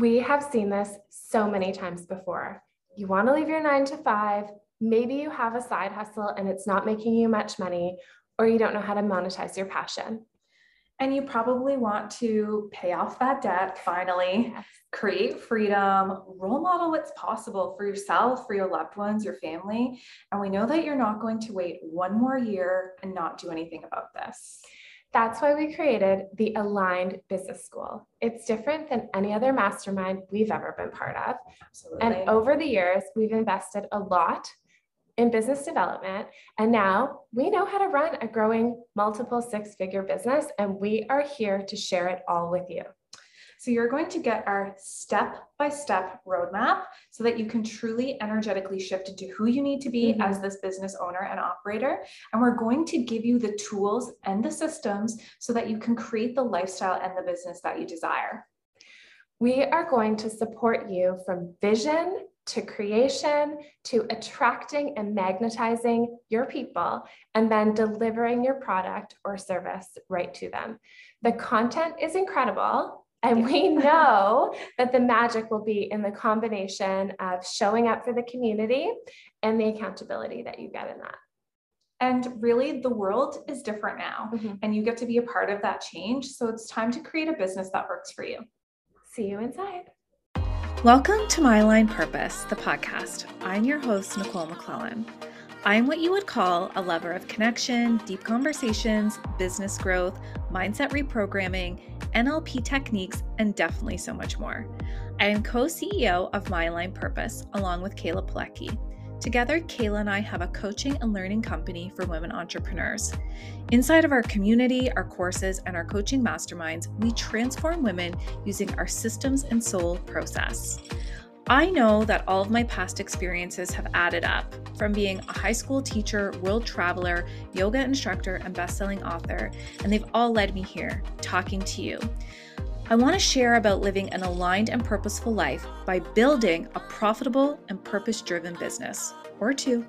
We have seen this so many times before. You want to leave your nine to five, maybe you have a side hustle and it's not making you much money, or you don't know how to monetize your passion. And you probably want to pay off that debt finally, yes. create freedom, role model what's possible for yourself, for your loved ones, your family. And we know that you're not going to wait one more year and not do anything about this. That's why we created the Aligned Business School. It's different than any other mastermind we've ever been part of. Absolutely. And over the years, we've invested a lot in business development. And now we know how to run a growing multiple six figure business, and we are here to share it all with you. So you're going to get our step by step roadmap so that you can truly energetically shift into who you need to be mm-hmm. as this business owner and operator. And we're going to give you the tools and the systems so that you can create the lifestyle and the business that you desire. We are going to support you from vision to creation to attracting and magnetizing your people and then delivering your product or service right to them. The content is incredible. And we know that the magic will be in the combination of showing up for the community and the accountability that you get in that. And really, the world is different now, mm-hmm. and you get to be a part of that change. So it's time to create a business that works for you. See you inside. Welcome to My Aligned Purpose, the podcast. I'm your host, Nicole McClellan. I'm what you would call a lover of connection, deep conversations, business growth, mindset reprogramming, NLP techniques, and definitely so much more. I am co CEO of My Aligned Purpose along with Kayla Pilecki. Together, Kayla and I have a coaching and learning company for women entrepreneurs. Inside of our community, our courses, and our coaching masterminds, we transform women using our systems and soul process. I know that all of my past experiences have added up from being a high school teacher, world traveler, yoga instructor, and best-selling author, and they've all led me here talking to you. I want to share about living an aligned and purposeful life by building a profitable and purpose driven business, or two.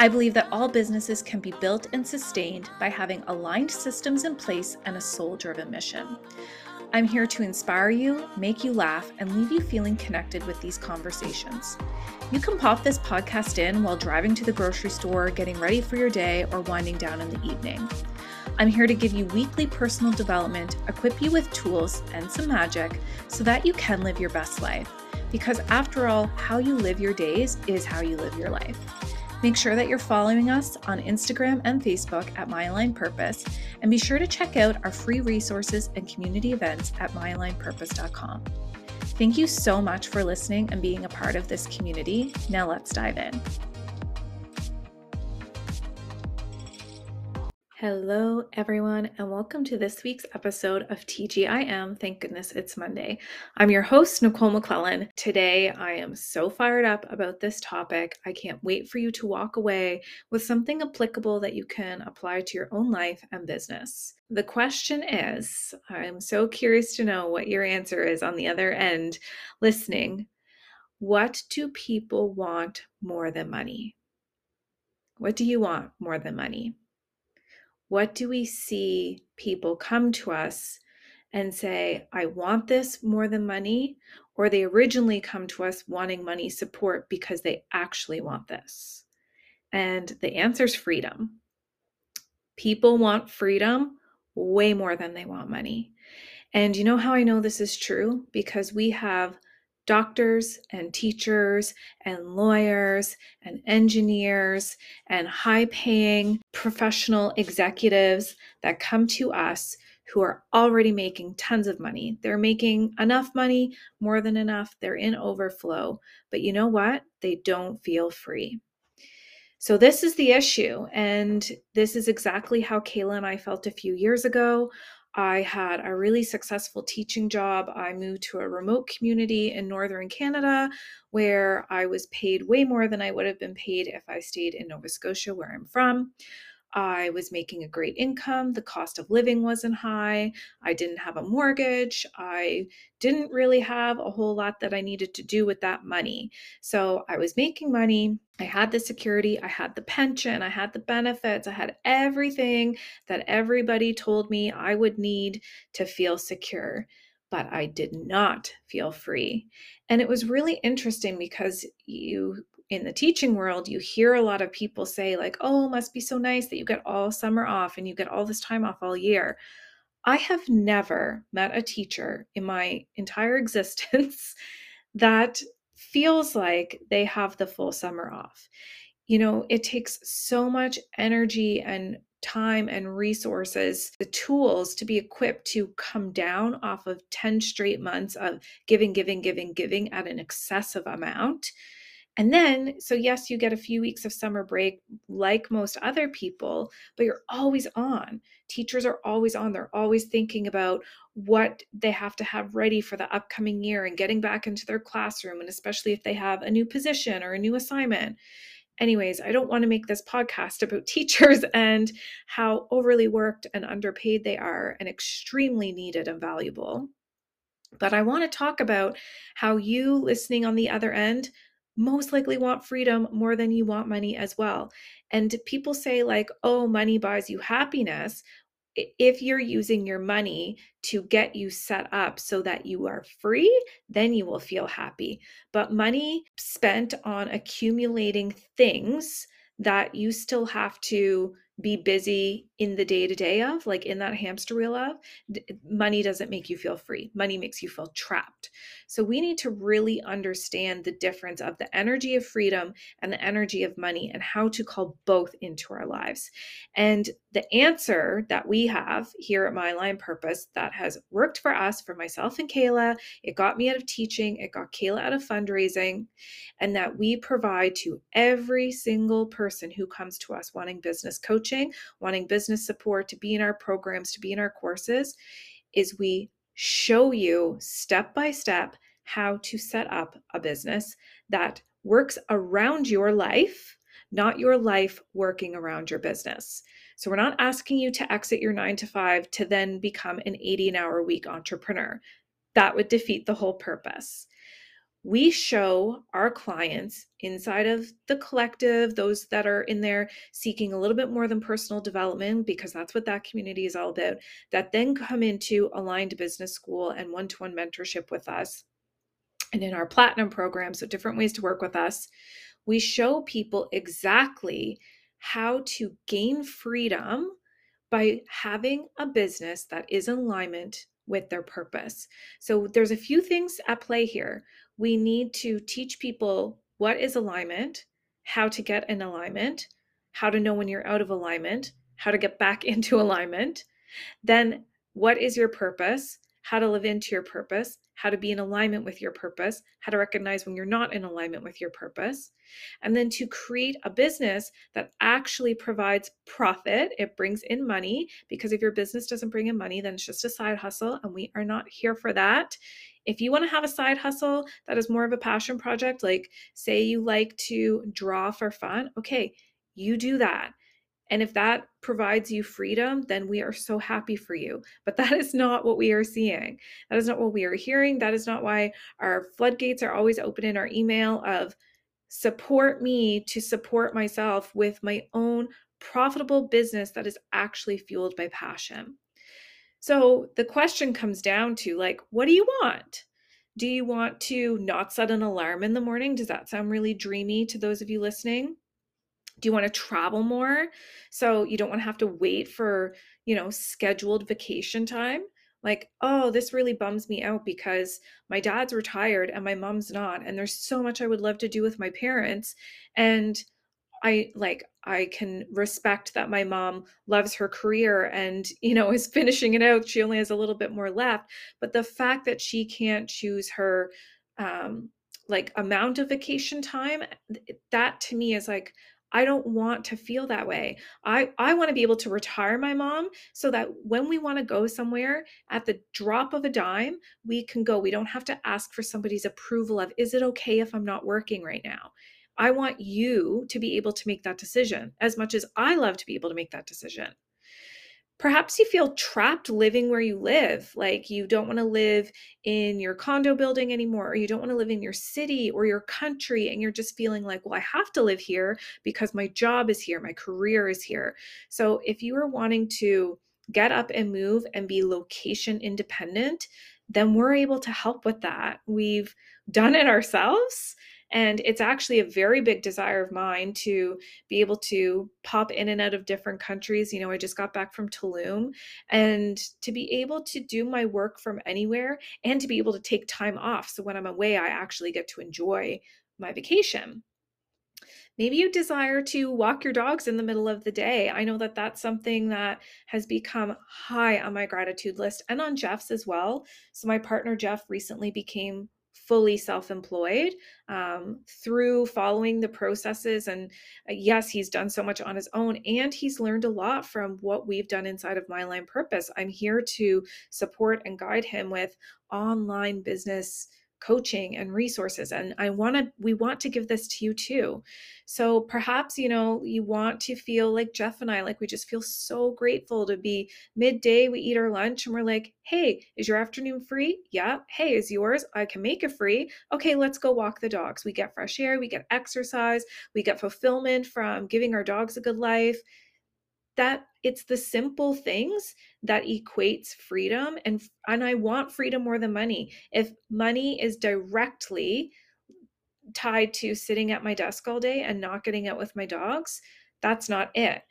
I believe that all businesses can be built and sustained by having aligned systems in place and a soul driven mission. I'm here to inspire you, make you laugh, and leave you feeling connected with these conversations. You can pop this podcast in while driving to the grocery store, getting ready for your day, or winding down in the evening. I'm here to give you weekly personal development, equip you with tools and some magic so that you can live your best life. Because after all, how you live your days is how you live your life. Make sure that you're following us on Instagram and Facebook at MyAlign Purpose, and be sure to check out our free resources and community events at myalignpurpose.com. Thank you so much for listening and being a part of this community. Now let's dive in. Hello, everyone, and welcome to this week's episode of TGIM. Thank goodness it's Monday. I'm your host, Nicole McClellan. Today, I am so fired up about this topic. I can't wait for you to walk away with something applicable that you can apply to your own life and business. The question is I'm so curious to know what your answer is on the other end listening. What do people want more than money? What do you want more than money? What do we see people come to us and say, I want this more than money? Or they originally come to us wanting money support because they actually want this? And the answer is freedom. People want freedom way more than they want money. And you know how I know this is true? Because we have doctors and teachers and lawyers and engineers and high paying professional executives that come to us who are already making tons of money. They're making enough money, more than enough. They're in overflow. But you know what? They don't feel free. So, this is the issue. And this is exactly how Kayla and I felt a few years ago. I had a really successful teaching job. I moved to a remote community in northern Canada where I was paid way more than I would have been paid if I stayed in Nova Scotia, where I'm from. I was making a great income. The cost of living wasn't high. I didn't have a mortgage. I didn't really have a whole lot that I needed to do with that money. So I was making money. I had the security, I had the pension, I had the benefits, I had everything that everybody told me I would need to feel secure. but I did not feel free. And it was really interesting because you, in the teaching world, you hear a lot of people say, like, oh, must be so nice that you get all summer off and you get all this time off all year. I have never met a teacher in my entire existence that feels like they have the full summer off. You know, it takes so much energy and time and resources, the tools to be equipped to come down off of 10 straight months of giving, giving, giving, giving at an excessive amount. And then, so yes, you get a few weeks of summer break like most other people, but you're always on. Teachers are always on. They're always thinking about what they have to have ready for the upcoming year and getting back into their classroom, and especially if they have a new position or a new assignment. Anyways, I don't want to make this podcast about teachers and how overly worked and underpaid they are and extremely needed and valuable. But I want to talk about how you listening on the other end most likely want freedom more than you want money as well. And people say, like, oh, money buys you happiness if you're using your money to get you set up so that you are free, then you will feel happy. But money spent on accumulating things that you still have to be busy in the day to day of, like in that hamster wheel of, money doesn't make you feel free. Money makes you feel trapped. So we need to really understand the difference of the energy of freedom and the energy of money and how to call both into our lives. And the answer that we have here at My Aligned Purpose that has worked for us, for myself and Kayla, it got me out of teaching, it got Kayla out of fundraising, and that we provide to every single person who comes to us wanting business coaching, wanting business support, to be in our programs, to be in our courses, is we show you step by step how to set up a business that works around your life, not your life working around your business. So we're not asking you to exit your nine to five to then become an 80 an hour week entrepreneur. That would defeat the whole purpose. We show our clients inside of the collective, those that are in there seeking a little bit more than personal development, because that's what that community is all about, that then come into aligned business school and one to one mentorship with us. And in our platinum program, so different ways to work with us, we show people exactly how to gain freedom by having a business that is in alignment with their purpose. So there's a few things at play here. We need to teach people what is alignment, how to get in alignment, how to know when you're out of alignment, how to get back into alignment. Then, what is your purpose? How to live into your purpose, how to be in alignment with your purpose, how to recognize when you're not in alignment with your purpose, and then to create a business that actually provides profit. It brings in money because if your business doesn't bring in money, then it's just a side hustle, and we are not here for that. If you want to have a side hustle that is more of a passion project, like say you like to draw for fun, okay, you do that. And if that provides you freedom, then we are so happy for you. But that is not what we are seeing. That is not what we are hearing. That is not why our floodgates are always open in our email of support me to support myself with my own profitable business that is actually fueled by passion. So the question comes down to like, what do you want? Do you want to not set an alarm in the morning? Does that sound really dreamy to those of you listening? Do you want to travel more? So you don't want to have to wait for you know scheduled vacation time? Like oh this really bums me out because my dad's retired and my mom's not and there's so much i would love to do with my parents and i like i can respect that my mom loves her career and you know is finishing it out. She only has a little bit more left but the fact that she can't choose her um like amount of vacation time that to me is like I don't want to feel that way. I, I want to be able to retire my mom so that when we want to go somewhere at the drop of a dime, we can go. We don't have to ask for somebody's approval of, is it okay if I'm not working right now? I want you to be able to make that decision as much as I love to be able to make that decision. Perhaps you feel trapped living where you live, like you don't want to live in your condo building anymore, or you don't want to live in your city or your country, and you're just feeling like, well, I have to live here because my job is here, my career is here. So if you are wanting to get up and move and be location independent, then we're able to help with that. We've done it ourselves. And it's actually a very big desire of mine to be able to pop in and out of different countries. You know, I just got back from Tulum and to be able to do my work from anywhere and to be able to take time off. So when I'm away, I actually get to enjoy my vacation. Maybe you desire to walk your dogs in the middle of the day. I know that that's something that has become high on my gratitude list and on Jeff's as well. So, my partner Jeff recently became fully self employed um, through following the processes. And uh, yes, he's done so much on his own and he's learned a lot from what we've done inside of My Aligned Purpose. I'm here to support and guide him with online business coaching and resources and i want to we want to give this to you too. So perhaps you know you want to feel like jeff and i like we just feel so grateful to be midday we eat our lunch and we're like hey is your afternoon free? Yeah. Hey is yours? I can make it free. Okay let's go walk the dogs. We get fresh air we get exercise we get fulfillment from giving our dogs a good life that it's the simple things that equates freedom and and I want freedom more than money. If money is directly tied to sitting at my desk all day and not getting out with my dogs, that's not it.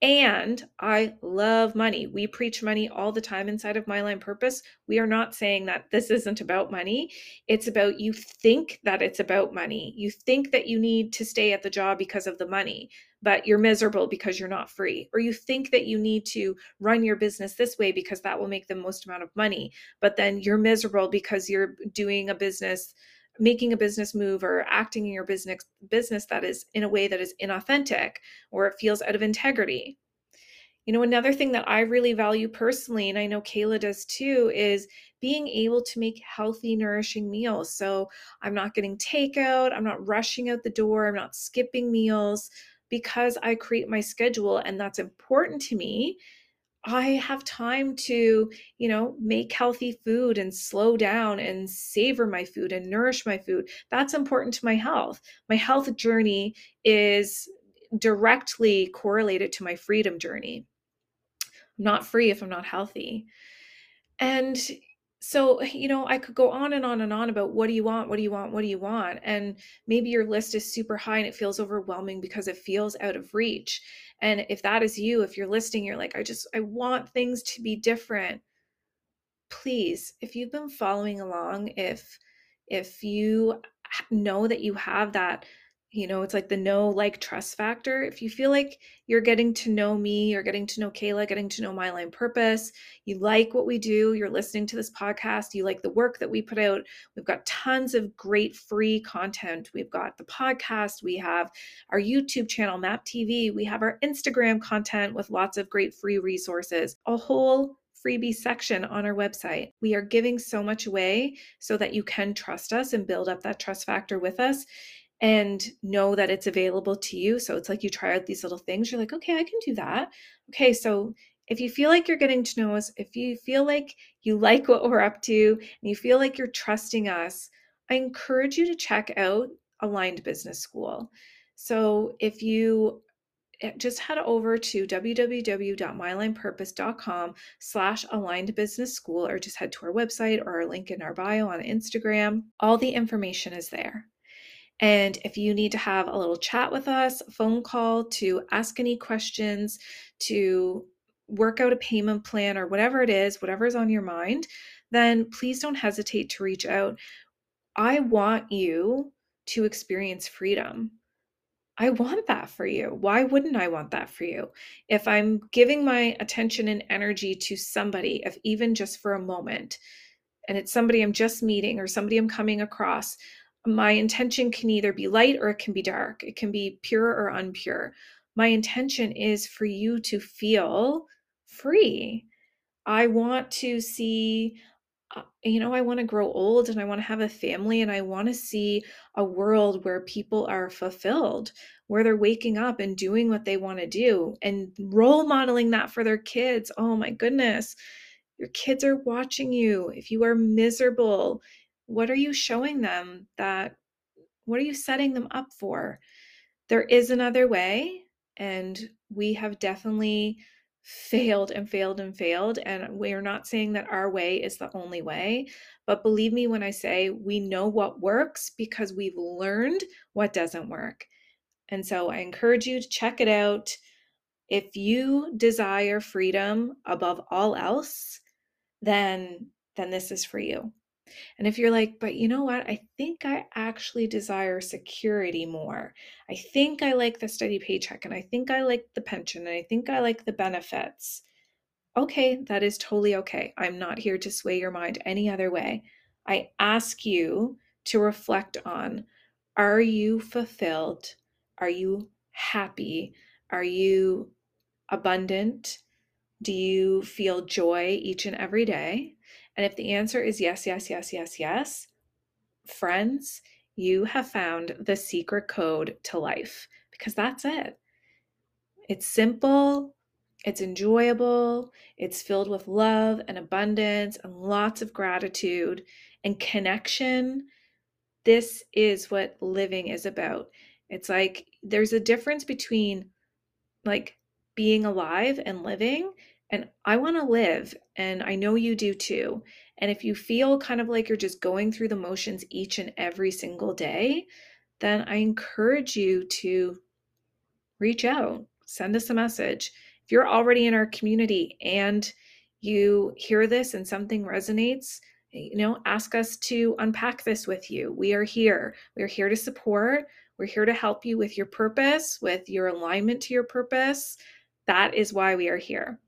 And I love money. We preach money all the time inside of My Aligned Purpose. We are not saying that this isn't about money. It's about you think that it's about money. You think that you need to stay at the job because of the money but you're miserable because you're not free. Or you think that you need to run your business this way because that will make the most amount of money, but then you're miserable because you're doing a business making a business move or acting in your business business that is in a way that is inauthentic or it feels out of integrity. You know, another thing that I really value personally, and I know Kayla does too, is being able to make healthy, nourishing meals. So I'm not getting takeout, I'm not rushing out the door, I'm not skipping meals because I create my schedule and that's important to me, I have time to, you know, make healthy food and slow down and savor my food and nourish my food. That's important to my health. My health journey is directly correlated to my freedom journey. I'm not free if I'm not healthy. And so you know i could go on and on and on about what do you want? What do you want? What do you want? And maybe your list is super high and it feels overwhelming because it feels out of reach. And if that is you if you're listing you're like i just i want things to be different. Please if you've been following along if if you know that you have that you know it's like the no like trust factor. If you feel like you're getting to know me you're getting to know kayla getting to know my aligned purpose you like what we do you're listening to this podcast you like the work that we put out we've got tons of great free content. We've got the podcast we have our youtube channel map tv we have our instagram content with lots of great free resources a whole freebie section on our website. We are giving so much away so that you can trust us and build up that trust factor with us and know that it's available to you. So it's like you try out these little things, you're like, okay, I can do that. Okay, so if you feel like you're getting to know us, if you feel like you like what we're up to, and you feel like you're trusting us, I encourage you to check out Aligned Business School. So if you eh, just head over to www.mylinepurpose.com slash aligned business school or just head to our website or our link in our bio on Instagram. All the information is there. And if you need to have a little chat with us, phone call to ask any questions, to work out a payment plan or whatever it is, whatever is on your mind, then please don't hesitate to reach out. I want you to experience freedom. I want that for you. Why wouldn't I want that for you? If I'm giving my attention and energy to somebody, if even just for a moment, and it's somebody I'm just meeting or somebody I'm coming across, my intention can either be light or it can be dark. It can be pure or unpure. My intention is for you to feel free. I want to see, uh, you know, I want to grow old and I want to have a family and I want to see a world where people are fulfilled, where they're waking up and doing what they want to do and role modeling that for their kids. Oh my goodness. Your kids are watching you. If you are miserable, what are you showing them that what are you setting them up for there is another way and we have definitely failed and failed and failed. And we're not saying that our way is the only way. But believe me when I say we know what works because we've learned what doesn't work. And so I encourage you to check it out. If you desire freedom above all else, then then this is for you. And if you're like, but you know what? I think I actually desire security more. I think I like the steady paycheck and I think I like the pension and I think I like the benefits. Okay, that is totally okay. I'm not here to sway your mind any other way. I ask you to reflect on are you fulfilled? Are you happy? Are you abundant? Do you feel joy each and every day? And if the answer is yes, yes, yes, yes, yes, friends, you have found the secret code to life because that's it. It's simple, it's enjoyable, it's filled with love and abundance and lots of gratitude and connection. This is what living is about. It's like there's a difference between like being alive and living and I want to live, and I know you do too. And if you feel kind of like you're just going through the motions each and every single day, then I encourage you to reach out, send us a message. If you're already in our community and you hear this and something resonates, you know, ask us to unpack this with you. We are here. We're here to support. We're here to help you with your purpose, with your alignment to your purpose. That is why we are here.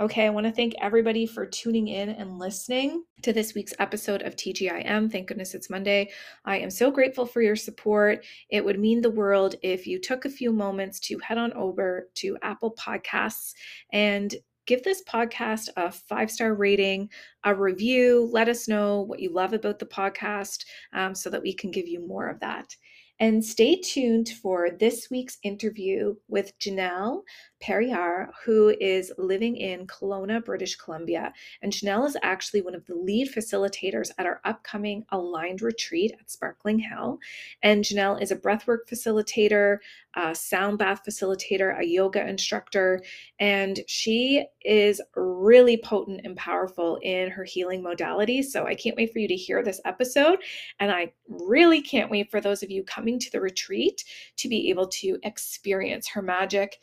Okay, I want to thank everybody for tuning in and listening to this week's episode of TGIM. Thank goodness it's Monday. I am so grateful for your support. It would mean the world if you took a few moments to head on over to Apple Podcasts and give this podcast a five star rating, a review. Let us know what you love about the podcast um, so that we can give you more of that. And stay tuned for this week's interview with Janelle Perriar, who is living in Kelowna, British Columbia. And Janelle is actually one of the lead facilitators at our upcoming Aligned Retreat at Sparkling Hill. And Janelle is a breathwork facilitator, a sound bath facilitator, a yoga instructor, and she is really potent and powerful in her healing modalities. So I can't wait for you to hear this episode. And I really can't wait for those of you coming to the retreat to be able to experience her magic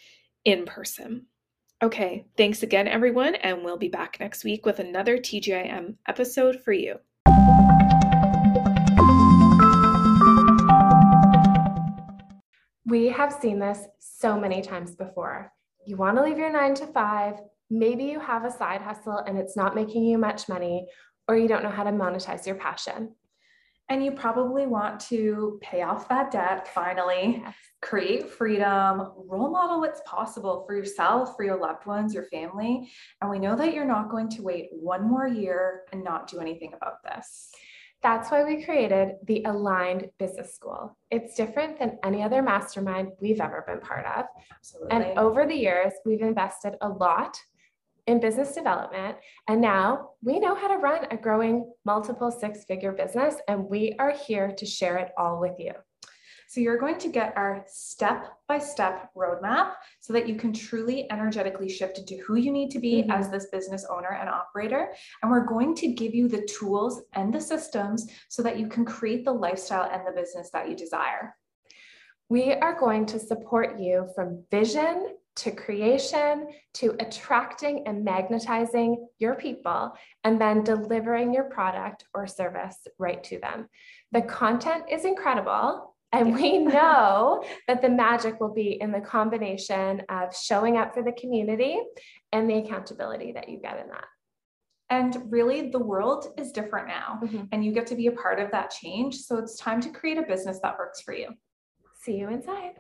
in person. Okay, thanks again, everyone, and we'll be back next week with another TGIM episode for you. We have seen this so many times before. You want to leave your nine to five, maybe you have a side hustle and it's not making you much money, or you don't know how to monetize your passion. And you probably want to pay off that debt finally, yes. create freedom, role model what's possible for yourself, for your loved ones, your family. And we know that you're not going to wait one more year and not do anything about this. That's why we created the Aligned Business School. It's different than any other mastermind we've ever been part of. Absolutely. And over the years, we've invested a lot in business development. And now we know how to run a growing multiple six figure business, and we are here to share it all with you. So you're going to get our step by step roadmap so that you can truly energetically shift into who you need to be mm-hmm. as this business owner and operator. And we're going to give you the tools and the systems so that you can create the lifestyle and the business that you desire. We are going to support you from vision to creation, to attracting and magnetizing your people, and then delivering your product or service right to them. The content is incredible. And we know that the magic will be in the combination of showing up for the community and the accountability that you get in that. And really, the world is different now, mm-hmm. and you get to be a part of that change. So it's time to create a business that works for you. See you inside.